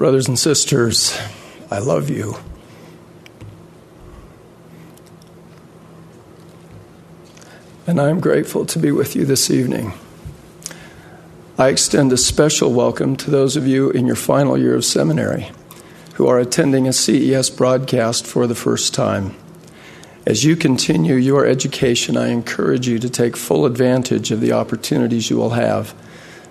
Brothers and sisters, I love you. And I am grateful to be with you this evening. I extend a special welcome to those of you in your final year of seminary who are attending a CES broadcast for the first time. As you continue your education, I encourage you to take full advantage of the opportunities you will have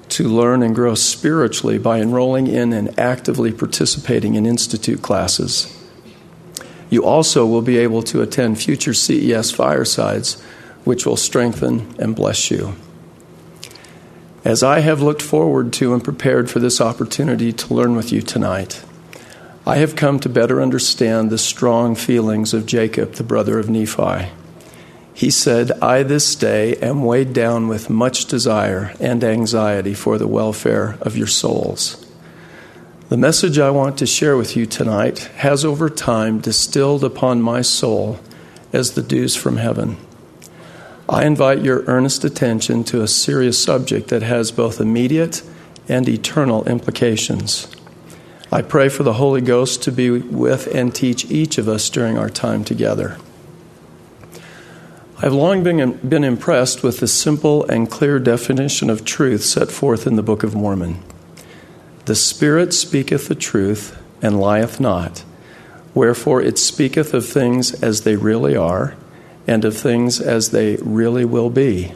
to learn and grow spiritually by enrolling in and actively participating in institute classes. You also will be able to attend future CES firesides, which will strengthen and bless you. As I have looked forward to and prepared for this opportunity to learn with you tonight, I have come to better understand the strong feelings of Jacob, the brother of Nephi. He said, I this day am weighed down with much desire and anxiety for the welfare of your souls. The message I want to share with you tonight has over time distilled upon my soul as the dews from heaven. I invite your earnest attention to a serious subject that has both immediate and eternal implications. I pray for the Holy Ghost to be with and teach each of us during our time together. I've long been, been impressed with the simple and clear definition of truth set forth in the Book of Mormon. The Spirit speaketh the truth and lieth not, wherefore it speaketh of things as they really are, and of things as they really will be.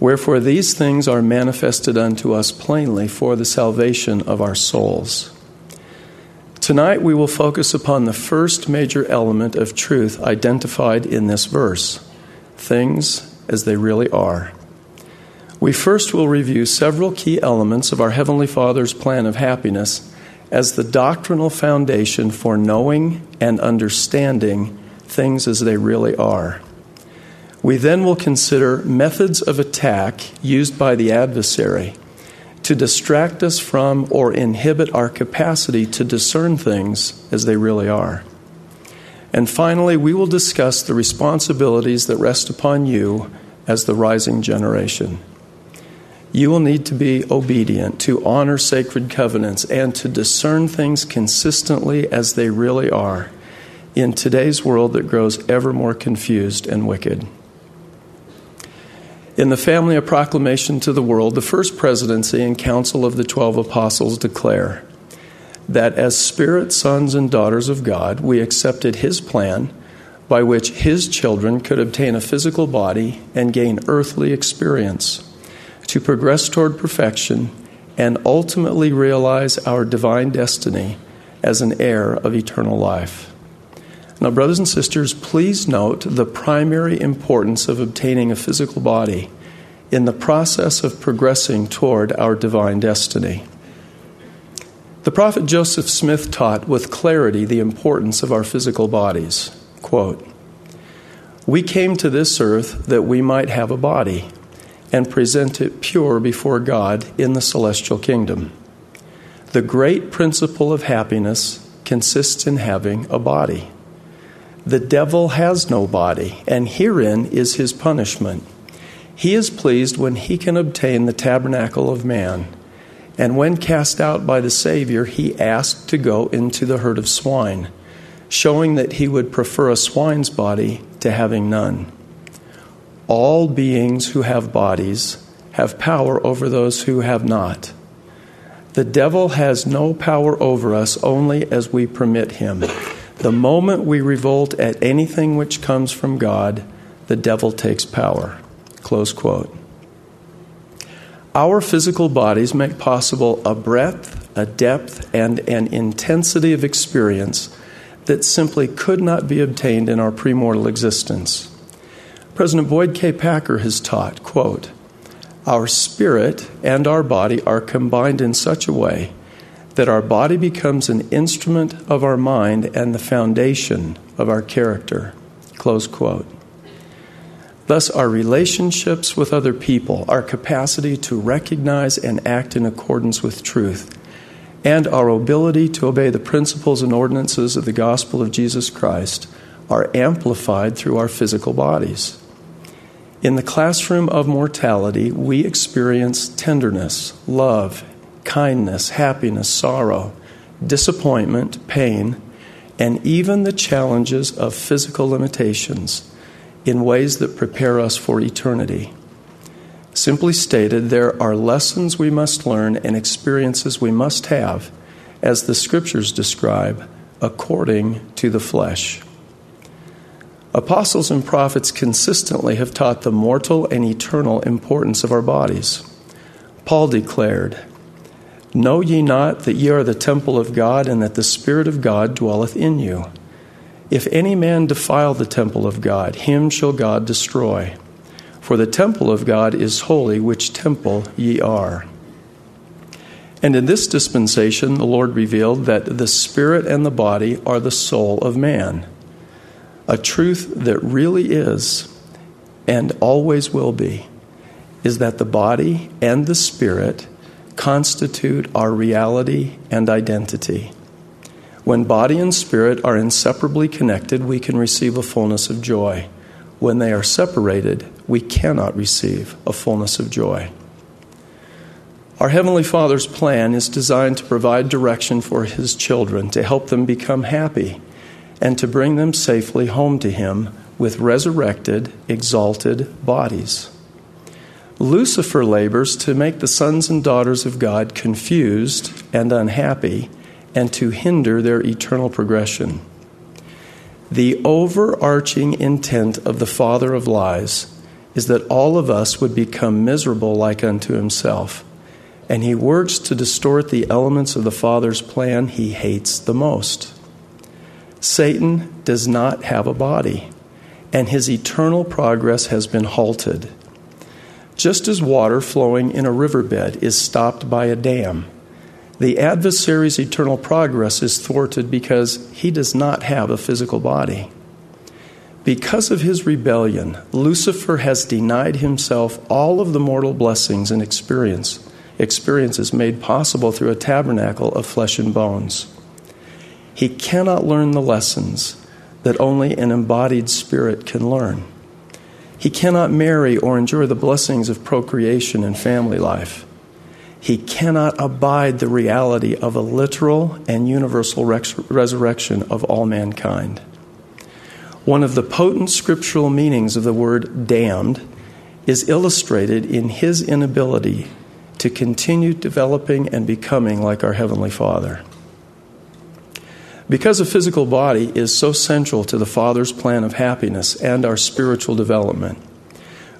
Wherefore these things are manifested unto us plainly for the salvation of our souls. Tonight we will focus upon the first major element of truth identified in this verse things as they really are. We first will review several key elements of our Heavenly Father's plan of happiness as the doctrinal foundation for knowing and understanding things as they really are. We then will consider methods of attack used by the adversary to distract us from or inhibit our capacity to discern things as they really are. And finally, we will discuss the responsibilities that rest upon you as the rising generation. You will need to be obedient, to honor sacred covenants, and to discern things consistently as they really are in today's world that grows ever more confused and wicked. In the family of proclamation to the world, the first presidency and council of the twelve apostles declare that as spirit sons and daughters of God, we accepted His plan by which His children could obtain a physical body and gain earthly experience to progress toward perfection and ultimately realize our divine destiny as an heir of eternal life. Now, brothers and sisters, please note the primary importance of obtaining a physical body in the process of progressing toward our divine destiny. The prophet Joseph Smith taught with clarity the importance of our physical bodies. Quote, we came to this earth that we might have a body and present it pure before God in the celestial kingdom. The great principle of happiness consists in having a body. The devil has no body, and herein is his punishment. He is pleased when he can obtain the tabernacle of man and when cast out by the Savior, he asked to go into the herd of swine, showing that he would prefer a swine's body to having none. All beings who have bodies have power over those who have not. The devil has no power over us only as we permit him. The moment we revolt at anything which comes from God, the devil takes power. Close quote. Our physical bodies make possible a breadth, a depth, and an intensity of experience that simply could not be obtained in our premortal existence. President Boyd K. Packer has taught, quote, our spirit and our body are combined in such a way that our body becomes an instrument of our mind and the foundation of our character. Close quote. Thus, our relationships with other people, our capacity to recognize and act in accordance with truth, and our ability to obey the principles and ordinances of the gospel of Jesus Christ are amplified through our physical bodies. In the classroom of mortality, we experience tenderness, love, kindness, happiness, sorrow, disappointment, pain, and even the challenges of physical limitations in ways that prepare us for eternity. Simply stated, there are lessons we must learn and experiences we must have, as the scriptures describe, according to the flesh. Apostles and prophets consistently have taught the mortal and eternal importance of our bodies. Paul declared, Know ye not that ye are the temple of God, and that the Spirit of God dwelleth in you? If any man defile the temple of God, him shall God destroy. For the temple of God is holy, which temple ye are. And in this dispensation, the Lord revealed that the spirit and the body are the soul of man. A truth that really is, and always will be, is that the body and the spirit constitute our reality and identity. When body and spirit are inseparably connected, we can receive a fullness of joy. When they are separated, we cannot receive a fullness of joy. Our Heavenly Father's plan is designed to provide direction for His children, to help them become happy, and to bring them safely home to Him with resurrected, exalted bodies. Lucifer labors to make the sons and daughters of God confused and unhappy and to hinder their eternal progression. The overarching intent of the father of lies is that all of us would become miserable like unto himself and he works to distort the elements of the Father's plan he hates the most. Satan does not have a body, and his eternal progress has been halted. Just as water flowing in a riverbed is stopped by a dam, the adversary's eternal progress is thwarted because he does not have a physical body. Because of his rebellion, Lucifer has denied himself all of the mortal blessings and experience experiences made possible through a tabernacle of flesh and bones. He cannot learn the lessons that only an embodied spirit can learn. He cannot marry or enjoy the blessings of procreation and family life. He cannot abide the reality of a literal and universal res- resurrection of all mankind. One of the potent scriptural meanings of the word damned is illustrated in his inability to continue developing and becoming like our Heavenly Father. Because a physical body is so central to the Father's plan of happiness and our spiritual development,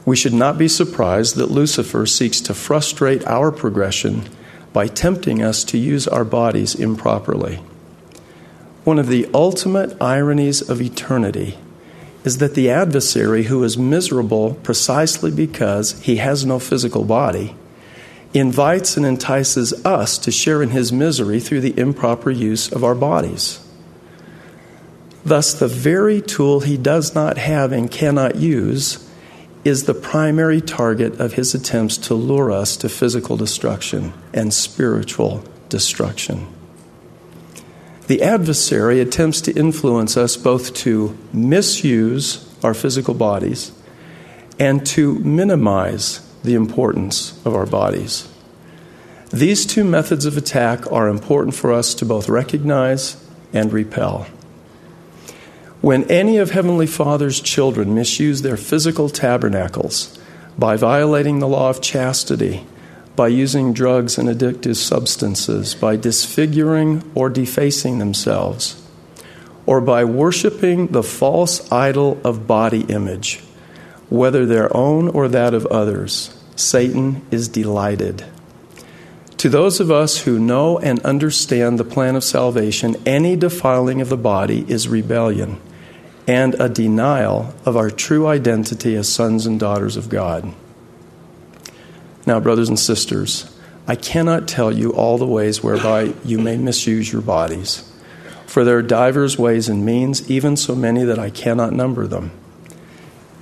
we should not be surprised that Lucifer seeks to frustrate our progression by tempting us to use our bodies improperly. One of the ultimate ironies of eternity is that the adversary, who is miserable precisely because he has no physical body, invites and entices us to share in his misery through the improper use of our bodies. Thus, the very tool he does not have and cannot use is the primary target of his attempts to lure us to physical destruction and spiritual destruction. The adversary attempts to influence us both to misuse our physical bodies and to minimize the importance of our bodies. These two methods of attack are important for us to both recognize and repel. When any of Heavenly Father's children misuse their physical tabernacles by violating the law of chastity, by using drugs and addictive substances, by disfiguring or defacing themselves, or by worshiping the false idol of body image, whether their own or that of others, Satan is delighted. To those of us who know and understand the plan of salvation, any defiling of the body is rebellion and a denial of our true identity as sons and daughters of God. Now, brothers and sisters, I cannot tell you all the ways whereby you may misuse your bodies, for there are divers ways and means, even so many that I cannot number them.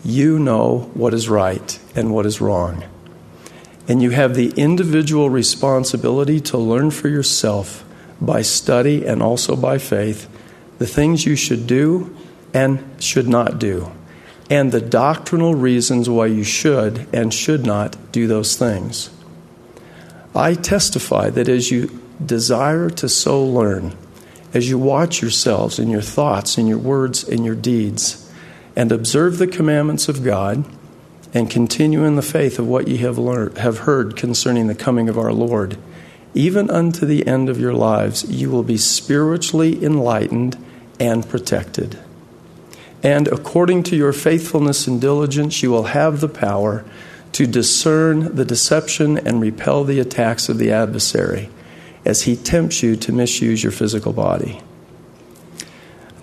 You know what is right and what is wrong. And you have the individual responsibility to learn for yourself by study and also by faith the things you should do and should not do, and the doctrinal reasons why you should and should not do those things. I testify that as you desire to so learn as you watch yourselves in your thoughts, in your words, in your deeds, and observe the commandments of God and continue in the faith of what ye have learned, have heard concerning the coming of our Lord, even unto the end of your lives, you will be spiritually enlightened and protected. And according to your faithfulness and diligence, you will have the power to discern the deception and repel the attacks of the adversary as he tempts you to misuse your physical body.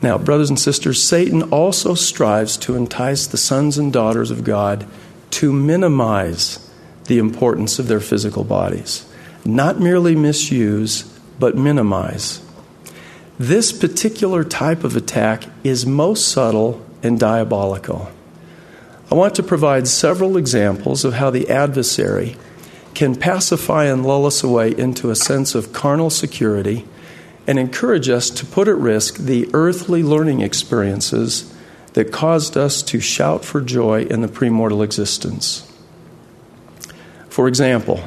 Now, brothers and sisters, Satan also strives to entice the sons and daughters of God to minimize the importance of their physical bodies. Not merely misuse, but minimize. This particular type of attack is most subtle and diabolical. I want to provide several examples of how the adversary can pacify and lull us away into a sense of carnal security and encourage us to put at risk the earthly learning experiences that caused us to shout for joy in the premortal existence. For example,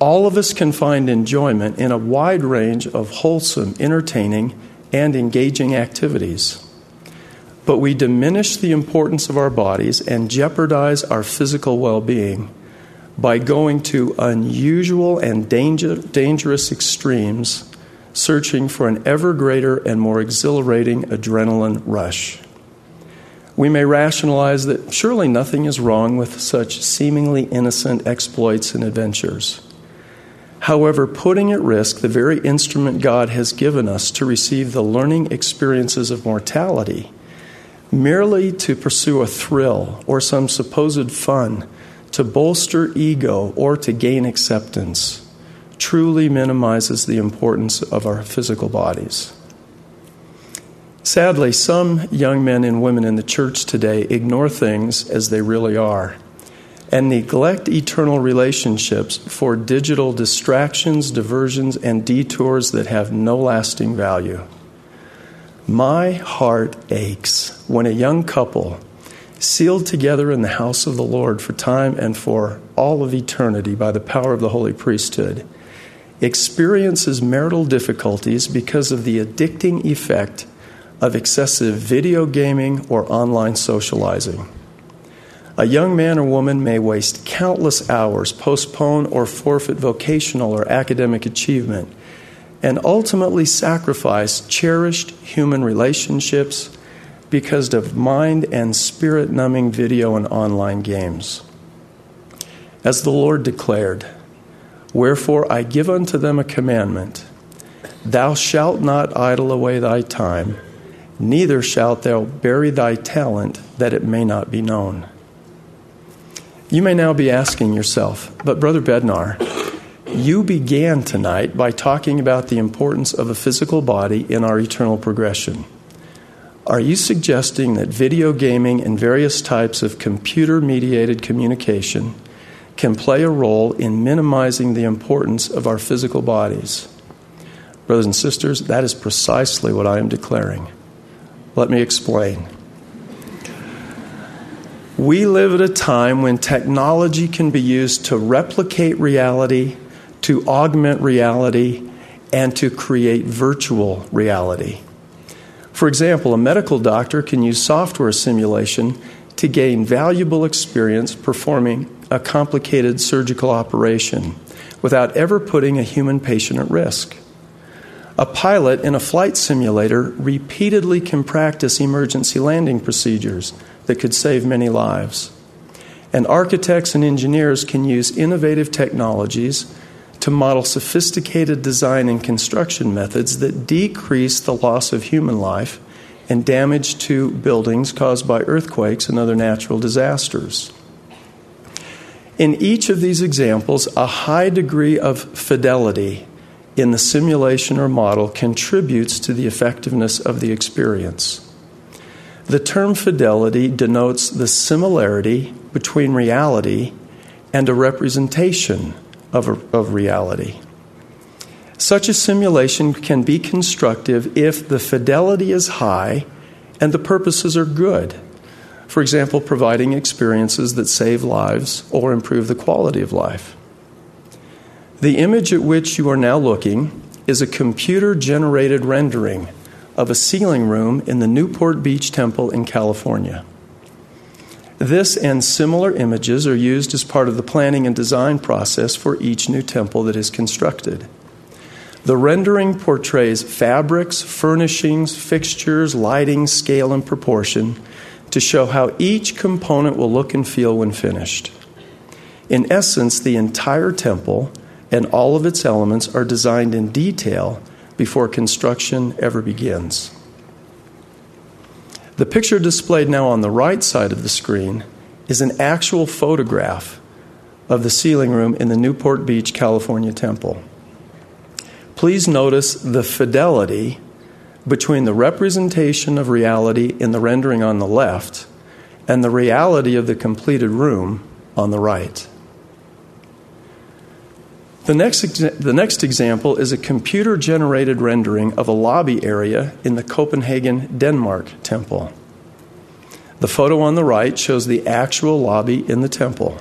all of us can find enjoyment in a wide range of wholesome, entertaining, and engaging activities. But we diminish the importance of our bodies and jeopardize our physical well being by going to unusual and danger, dangerous extremes, searching for an ever greater and more exhilarating adrenaline rush. We may rationalize that surely nothing is wrong with such seemingly innocent exploits and adventures. However, putting at risk the very instrument God has given us to receive the learning experiences of mortality merely to pursue a thrill or some supposed fun to bolster ego or to gain acceptance truly minimizes the importance of our physical bodies. Sadly, some young men and women in the church today ignore things as they really are and neglect eternal relationships for digital distractions, diversions, and detours that have no lasting value. My heart aches when a young couple sealed together in the house of the Lord for time and for all of eternity by the power of the holy priesthood, experiences marital difficulties because of the addicting effect of excessive video gaming or online socializing. A young man or woman may waste countless hours, postpone or forfeit vocational or academic achievement, and ultimately sacrifice cherished human relationships because of mind and spirit numbing video and online games. As the Lord declared, Wherefore I give unto them a commandment Thou shalt not idle away thy time, neither shalt thou bury thy talent that it may not be known. You may now be asking yourself, but Brother Bednar, you began tonight by talking about the importance of a physical body in our eternal progression. Are you suggesting that video gaming and various types of computer mediated communication can play a role in minimizing the importance of our physical bodies? Brothers and sisters, that is precisely what I am declaring. Let me explain. We live at a time when technology can be used to replicate reality, to augment reality, and to create virtual reality. For example, a medical doctor can use software simulation to gain valuable experience performing a complicated surgical operation without ever putting a human patient at risk. A pilot in a flight simulator repeatedly can practice emergency landing procedures that could save many lives. And architects and engineers can use innovative technologies to model sophisticated design and construction methods that decrease the loss of human life and damage to buildings caused by earthquakes and other natural disasters. In each of these examples, a high degree of fidelity in the simulation or model contributes to the effectiveness of the experience. The term fidelity denotes the similarity between reality and a representation of, a, of reality. Such a simulation can be constructive if the fidelity is high and the purposes are good. For example, providing experiences that save lives or improve the quality of life. The image at which you are now looking is a computer generated rendering of a sealing room in the Newport Beach Temple in California. This and similar images are used as part of the planning and design process for each new temple that is constructed. The rendering portrays fabrics, furnishings, fixtures, lighting, scale, and proportion to show how each component will look and feel when finished. In essence, the entire temple and all of its elements are designed in detail before construction ever begins. The picture displayed now on the right side of the screen is an actual photograph of the sealing room in the Newport Beach, California temple. Please notice the fidelity between the representation of reality in the rendering on the left and the reality of the completed room on the right. The next, the next example is a computer generated rendering of a lobby area in the Copenhagen, Denmark temple. The photo on the right shows the actual lobby in the temple.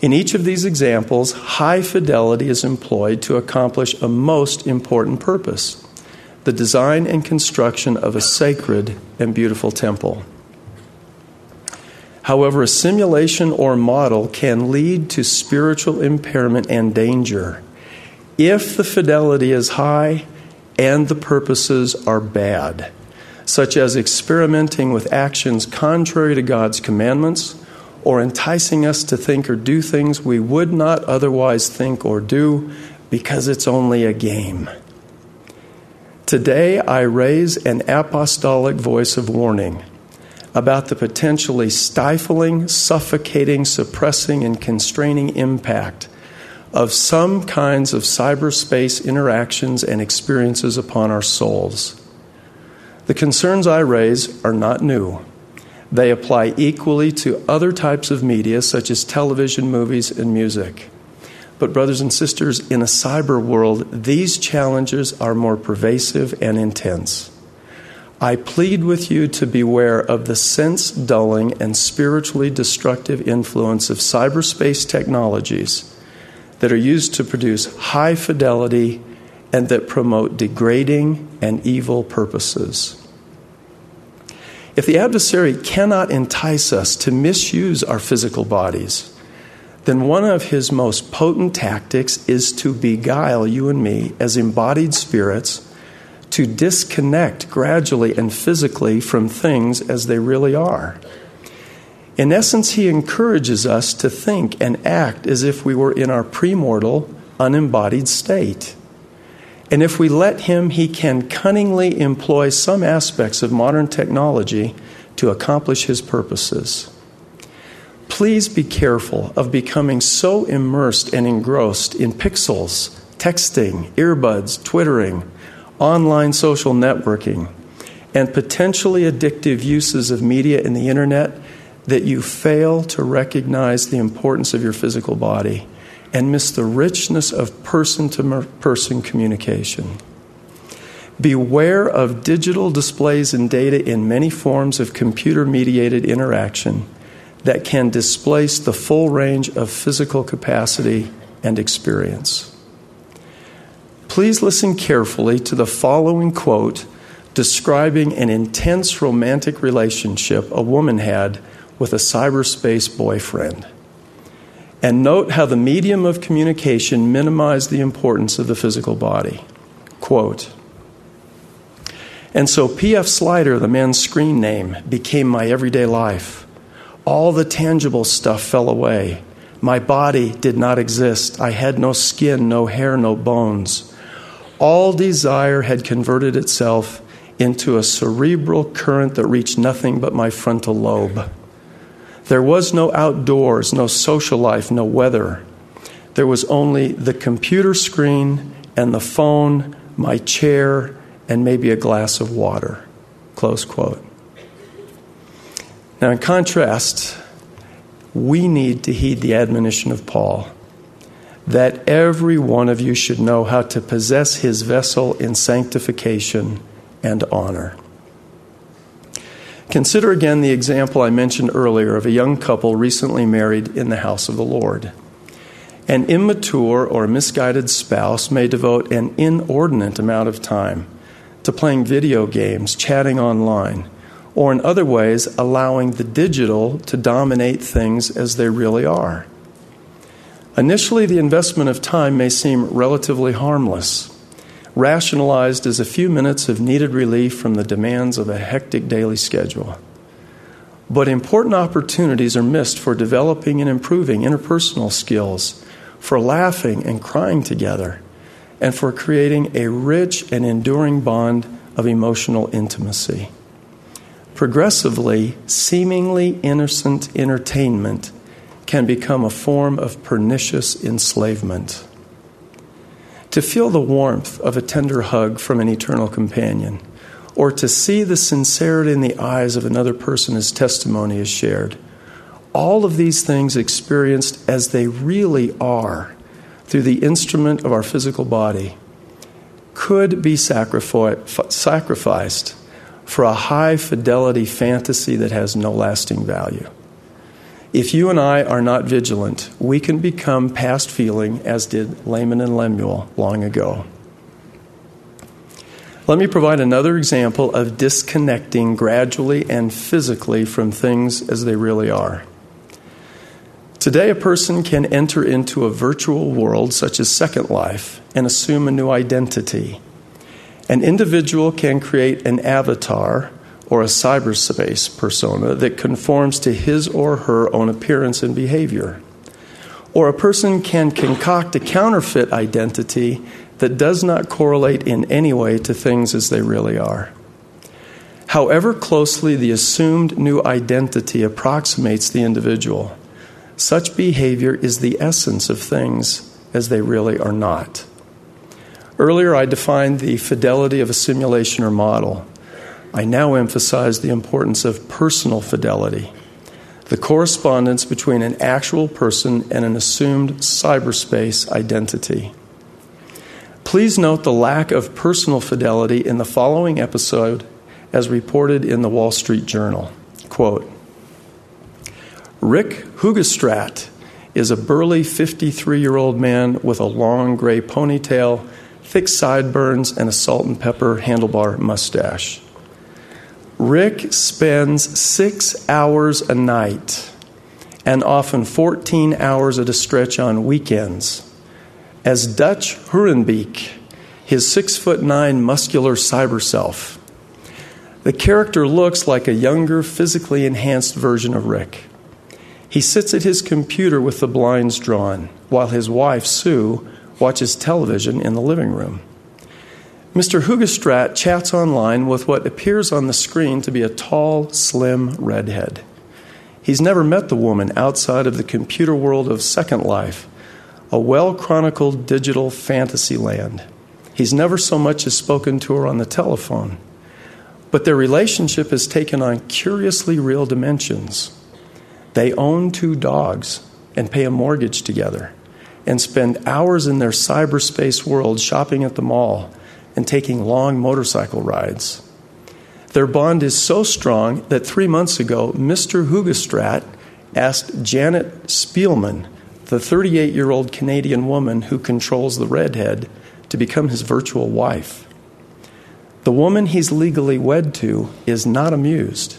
In each of these examples, high fidelity is employed to accomplish a most important purpose the design and construction of a sacred and beautiful temple. However, a simulation or model can lead to spiritual impairment and danger if the fidelity is high and the purposes are bad, such as experimenting with actions contrary to God's commandments or enticing us to think or do things we would not otherwise think or do because it's only a game. Today, I raise an apostolic voice of warning about the potentially stifling, suffocating, suppressing, and constraining impact of some kinds of cyberspace interactions and experiences upon our souls. The concerns I raise are not new. They apply equally to other types of media, such as television, movies, and music. But, brothers and sisters, in a cyber world, these challenges are more pervasive and intense. I plead with you to beware of the sense dulling and spiritually destructive influence of cyberspace technologies that are used to produce high fidelity and that promote degrading and evil purposes. If the adversary cannot entice us to misuse our physical bodies, then one of his most potent tactics is to beguile you and me as embodied spirits to disconnect gradually and physically from things as they really are. In essence, he encourages us to think and act as if we were in our premortal, unembodied state. And if we let him, he can cunningly employ some aspects of modern technology to accomplish his purposes please be careful of becoming so immersed and engrossed in pixels, texting, earbuds, twittering, online social networking, and potentially addictive uses of media and the internet that you fail to recognize the importance of your physical body and miss the richness of person to person communication. Beware of digital displays and data in many forms of computer mediated interaction that can displace the full range of physical capacity and experience. Please listen carefully to the following quote describing an intense romantic relationship a woman had with a cyberspace boyfriend. And note how the medium of communication minimized the importance of the physical body. Quote, and so P.F. Slider, the man's screen name, became my everyday life. All the tangible stuff fell away. My body did not exist. I had no skin, no hair, no bones. All desire had converted itself into a cerebral current that reached nothing but my frontal lobe. There was no outdoors, no social life, no weather. There was only the computer screen and the phone, my chair, and maybe a glass of water. Close quote. Now, in contrast, we need to heed the admonition of Paul that every one of you should know how to possess his vessel in sanctification and honor. Consider again the example I mentioned earlier of a young couple recently married in the house of the Lord. An immature or misguided spouse may devote an inordinate amount of time to playing video games, chatting online, or in other ways allowing the digital to dominate things as they really are. Initially, the investment of time may seem relatively harmless, rationalized as a few minutes of needed relief from the demands of a hectic daily schedule. But important opportunities are missed for developing and improving interpersonal skills, for laughing and crying together, and for creating a rich and enduring bond of emotional intimacy. Progressively, seemingly innocent entertainment can become a form of pernicious enslavement. To feel the warmth of a tender hug from an eternal companion, or to see the sincerity in the eyes of another person as testimony is shared, all of these things experienced as they really are through the instrument of our physical body could be sacrificed for a high fidelity fantasy that has no lasting value. If you and I are not vigilant, we can become past feeling, as did Laman and Lemuel long ago. Let me provide another example of disconnecting gradually and physically from things as they really are. Today, a person can enter into a virtual world such as Second Life and assume a new identity. An individual can create an avatar or a cyberspace persona that conforms to his or her own appearance and behavior. Or a person can concoct a counterfeit identity that does not correlate in any way to things as they really are. However closely the assumed new identity approximates the individual, such behavior is the essence of things as they really are not. Earlier, I defined the fidelity of a simulation or model. I now emphasize the importance of personal fidelity, the correspondence between an actual person and an assumed cyberspace identity. Please note the lack of personal fidelity in the following episode as reported in the Wall Street Journal. Quote Rick Hoogestraat is a burly 53 year old man with a long gray ponytail, thick sideburns, and a salt and pepper handlebar mustache. Rick spends six hours a night and often 14 hours at a stretch on weekends as Dutch Hoorenbeek, his six foot nine muscular cyber self. The character looks like a younger, physically enhanced version of Rick. He sits at his computer with the blinds drawn, while his wife, Sue, watches television in the living room. Mr. Hoogestraat chats online with what appears on the screen to be a tall, slim redhead. He's never met the woman outside of the computer world of Second Life, a well chronicled digital fantasy land. He's never so much as spoken to her on the telephone. But their relationship has taken on curiously real dimensions. They own two dogs and pay a mortgage together and spend hours in their cyberspace world shopping at the mall and taking long motorcycle rides. Their bond is so strong that three months ago, Mr. Hoogestraat asked Janet Spielman, the 38 year old Canadian woman who controls the redhead, to become his virtual wife. The woman he's legally wed to is not amused.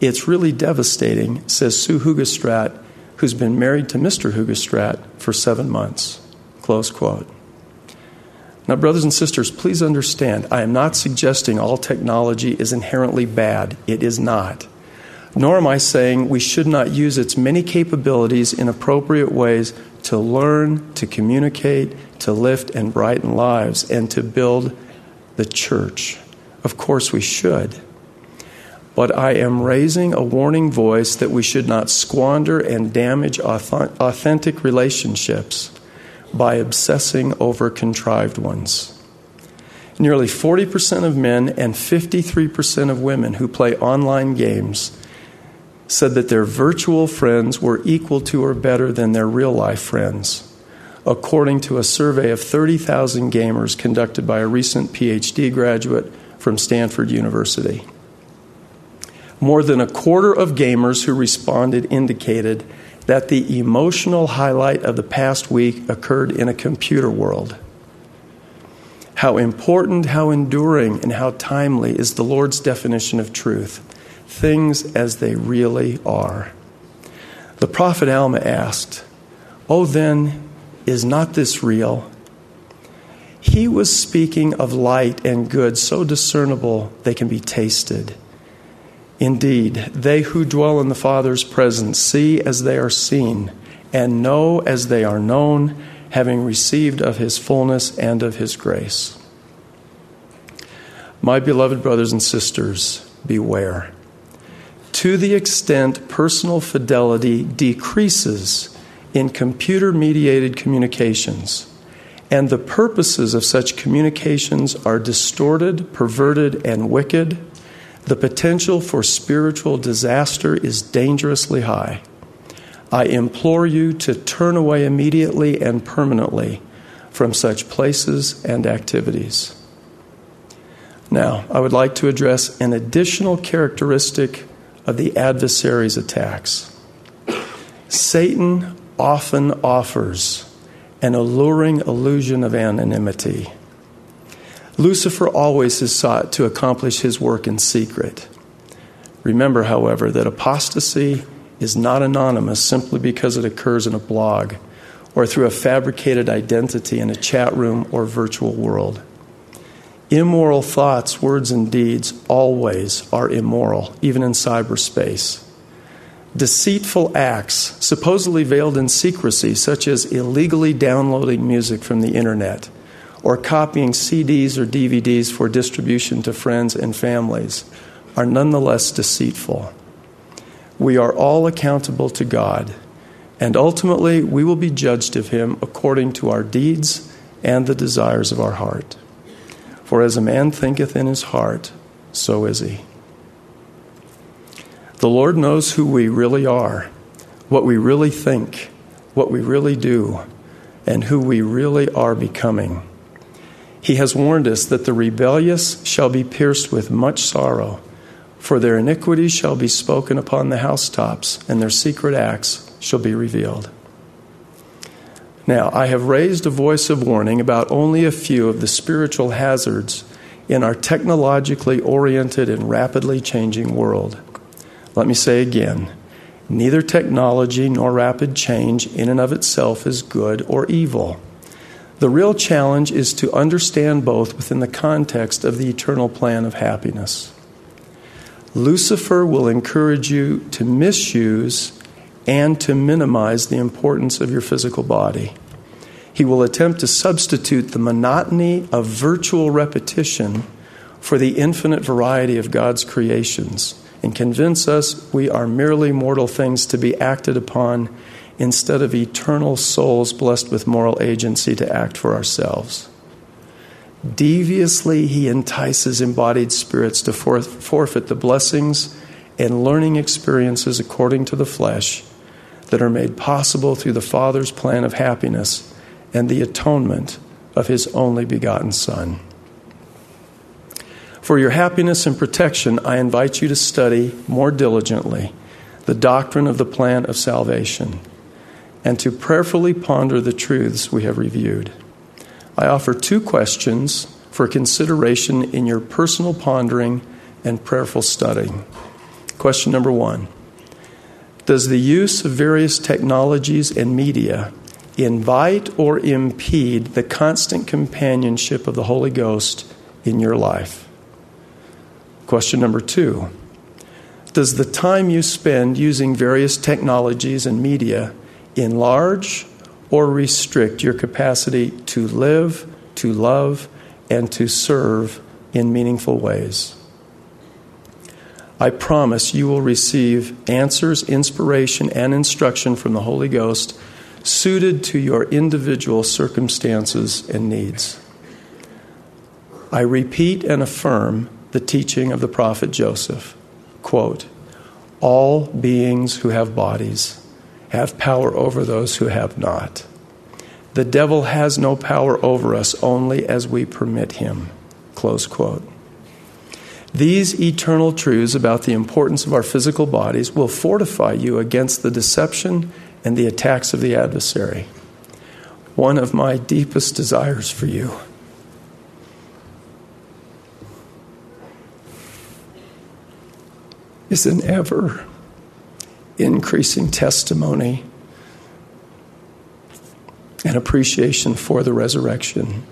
It's really devastating, says Sue Hoogestraat, who's been married to Mr. Hoogestraat for seven months. Close quote. Now, brothers and sisters, please understand, I am not suggesting all technology is inherently bad. It is not. Nor am I saying we should not use its many capabilities in appropriate ways to learn, to communicate, to lift and brighten lives, and to build the church. Of course, we should. But I am raising a warning voice that we should not squander and damage authentic relationships by obsessing over contrived ones. Nearly 40% of men and 53% of women who play online games said that their virtual friends were equal to or better than their real life friends, according to a survey of 30,000 gamers conducted by a recent PhD graduate from Stanford University. More than a quarter of gamers who responded indicated that the emotional highlight of the past week occurred in a computer world. How important, how enduring, and how timely is the Lord's definition of truth things as they really are. The prophet Alma asked, Oh, then, is not this real? He was speaking of light and good so discernible they can be tasted. Indeed, they who dwell in the Father's presence see as they are seen, and know as they are known, having received of his fullness and of his grace. My beloved brothers and sisters, beware. To the extent personal fidelity decreases in computer mediated communications, and the purposes of such communications are distorted, perverted, and wicked, the potential for spiritual disaster is dangerously high. I implore you to turn away immediately and permanently from such places and activities. Now, I would like to address an additional characteristic of the adversary's attacks. Satan often offers an alluring illusion of anonymity. Lucifer always has sought to accomplish his work in secret. Remember, however, that apostasy is not anonymous simply because it occurs in a blog or through a fabricated identity in a chat room or virtual world. Immoral thoughts, words, and deeds always are immoral, even in cyberspace. Deceitful acts, supposedly veiled in secrecy, such as illegally downloading music from the internet or copying CDs or DVDs for distribution to friends and families, are nonetheless deceitful. We are all accountable to God, and ultimately we will be judged of Him according to our deeds and the desires of our heart. For as a man thinketh in his heart, so is he. The Lord knows who we really are, what we really think, what we really do, and who we really are becoming. He has warned us that the rebellious shall be pierced with much sorrow, for their iniquities shall be spoken upon the housetops, and their secret acts shall be revealed. Now, I have raised a voice of warning about only a few of the spiritual hazards in our technologically oriented and rapidly changing world. Let me say again neither technology nor rapid change in and of itself is good or evil. The real challenge is to understand both within the context of the eternal plan of happiness. Lucifer will encourage you to misuse and to minimize the importance of your physical body. He will attempt to substitute the monotony of virtual repetition for the infinite variety of God's creations and convince us we are merely mortal things to be acted upon instead of eternal souls blessed with moral agency to act for ourselves. Deviously, he entices embodied spirits to forfeit the blessings and learning experiences according to the flesh that are made possible through the Father's plan of happiness and the atonement of His only begotten Son. For your happiness and protection, I invite you to study more diligently the doctrine of the plan of salvation and to prayerfully ponder the truths we have reviewed. I offer two questions for consideration in your personal pondering and prayerful study. Question number one does the use of various technologies and media invite or impede the constant companionship of the Holy Ghost in your life? Question number two Does the time you spend using various technologies and media enlarge or restrict your capacity to live, to love, and to serve in meaningful ways? I promise you will receive answers, inspiration, and instruction from the Holy Ghost suited to your individual circumstances and needs. I repeat and affirm the teaching of the prophet Joseph. Quote, All beings who have bodies have power over those who have not. The devil has no power over us only as we permit him. Close quote. These eternal truths about the importance of our physical bodies will fortify you against the deception and the attacks of the adversary. One of my deepest desires for you is an ever increasing testimony and appreciation for the resurrection,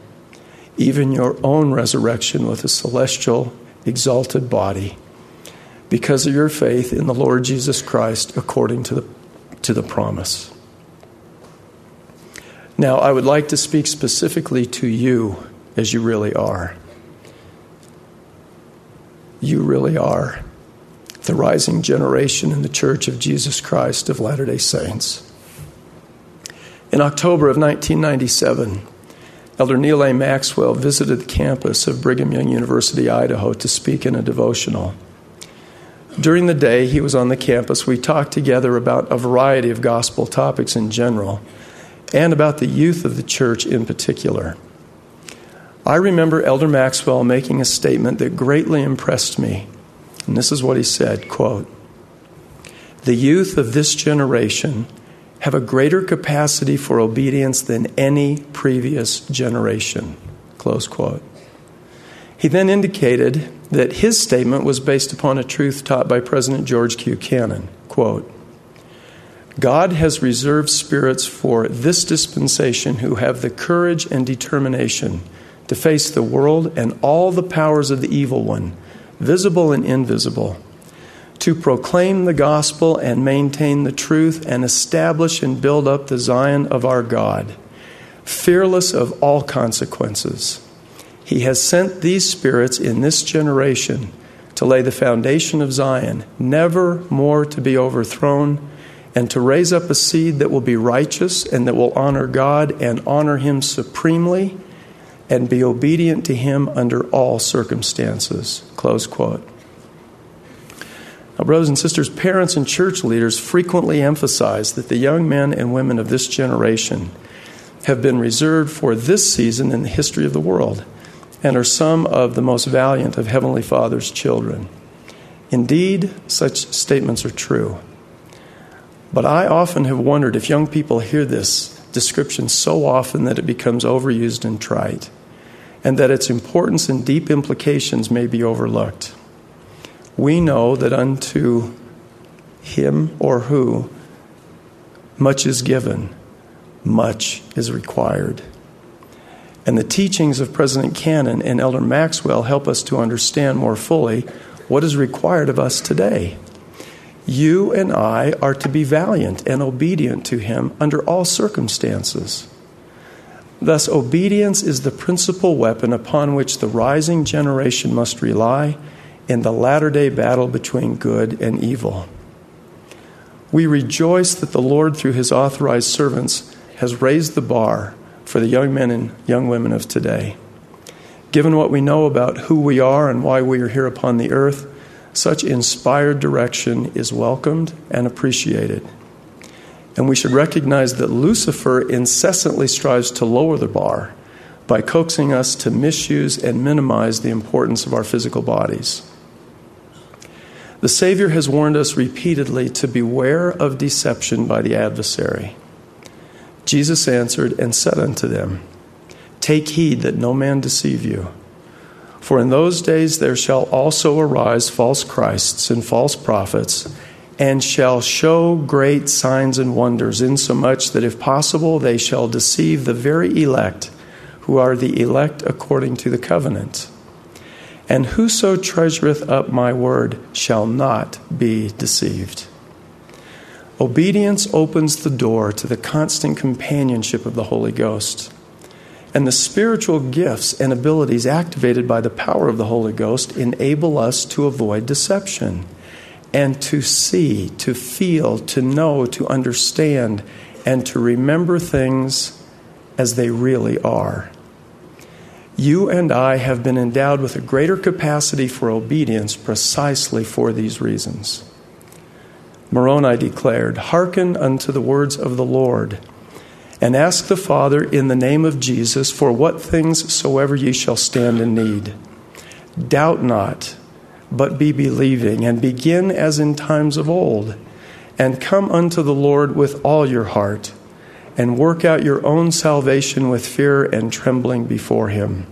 even your own resurrection with a celestial, exalted body, because of your faith in the Lord Jesus Christ according to the, to the promise. Now, I would like to speak specifically to you as you really are. You really are the rising generation in the Church of Jesus Christ of Latter day Saints. In October of 1997, Elder Neal A. Maxwell visited the campus of Brigham Young University, Idaho, to speak in a devotional. During the day he was on the campus, we talked together about a variety of gospel topics in general and about the youth of the church in particular. I remember Elder Maxwell making a statement that greatly impressed me. And this is what he said, quote, "The youth of this generation have a greater capacity for obedience than any previous generation." Close quote. He then indicated that his statement was based upon a truth taught by President George Q. Cannon. Quote, God has reserved spirits for this dispensation who have the courage and determination to face the world and all the powers of the evil one visible and invisible, to proclaim the gospel and maintain the truth and establish and build up the Zion of our God, fearless of all consequences. He has sent these spirits in this generation to lay the foundation of Zion, never more to be overthrown, and to raise up a seed that will be righteous and that will honor God and honor Him supremely and be obedient to him under all circumstances. Close quote. Now, brothers and sisters, parents and church leaders frequently emphasize that the young men and women of this generation have been reserved for this season in the history of the world and are some of the most valiant of Heavenly Father's children. Indeed, such statements are true. But I often have wondered if young people hear this description so often that it becomes overused and trite, and that its importance and deep implications may be overlooked. We know that unto him or who much is given, much is required. And the teachings of President Cannon and Elder Maxwell help us to understand more fully what is required of us today. You and I are to be valiant and obedient to him under all circumstances. Thus, obedience is the principal weapon upon which the rising generation must rely in the latter day battle between good and evil. We rejoice that the Lord, through his authorized servants, has raised the bar for the young men and young women of today. Given what we know about who we are and why we are here upon the earth, such inspired direction is welcomed and appreciated. And we should recognize that Lucifer incessantly strives to lower the bar by coaxing us to misuse and minimize the importance of our physical bodies. The Savior has warned us repeatedly to beware of deception by the adversary. Jesus answered and said unto them, Take heed that no man deceive you. For in those days there shall also arise false Christs and false prophets, and shall show great signs and wonders, insomuch that if possible they shall deceive the very elect, who are the elect according to the covenant. And whoso treasureth up my word shall not be deceived. Obedience opens the door to the constant companionship of the Holy Ghost and the spiritual gifts and abilities activated by the power of the Holy Ghost enable us to avoid deception and to see, to feel, to know, to understand, and to remember things as they really are. You and I have been endowed with a greater capacity for obedience precisely for these reasons. Moroni declared, Hearken unto the words of the Lord and ask the Father in the name of Jesus for what things soever ye shall stand in need. Doubt not, but be believing, and begin as in times of old, and come unto the Lord with all your heart, and work out your own salvation with fear and trembling before him.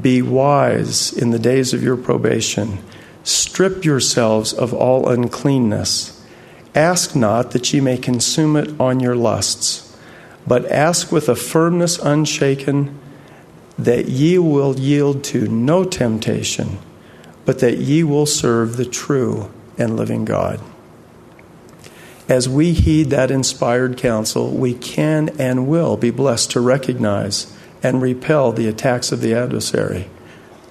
Be wise in the days of your probation. Strip yourselves of all uncleanness. Ask not that ye may consume it on your lusts, but ask with a firmness unshaken that ye will yield to no temptation, but that ye will serve the true and living God. As we heed that inspired counsel, we can and will be blessed to recognize and repel the attacks of the adversary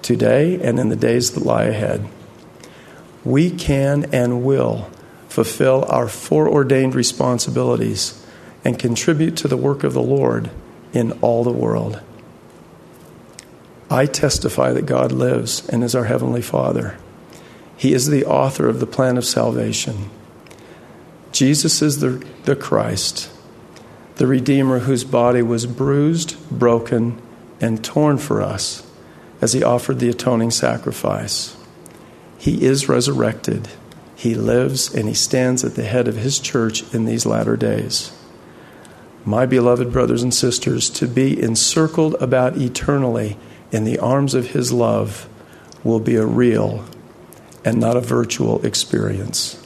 today and in the days that lie ahead. We can and will fulfill our foreordained responsibilities and contribute to the work of the Lord in all the world. I testify that God lives and is our Heavenly Father. He is the author of the plan of salvation. Jesus is the, the Christ, the Redeemer whose body was bruised, broken, and torn for us as he offered the atoning sacrifice. He is resurrected. He lives and he stands at the head of his church in these latter days. My beloved brothers and sisters, to be encircled about eternally in the arms of his love will be a real and not a virtual experience.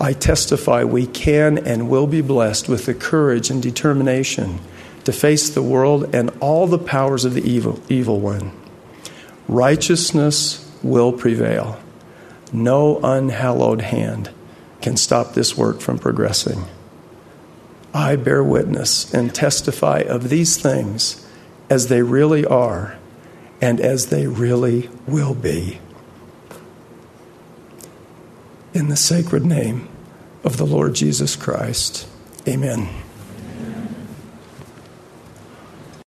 I testify we can and will be blessed with the courage and determination to face the world and all the powers of the evil, evil one. Righteousness will prevail. No unhallowed hand can stop this work from progressing. I bear witness and testify of these things as they really are and as they really will be in the sacred name of the Lord Jesus Christ. Amen.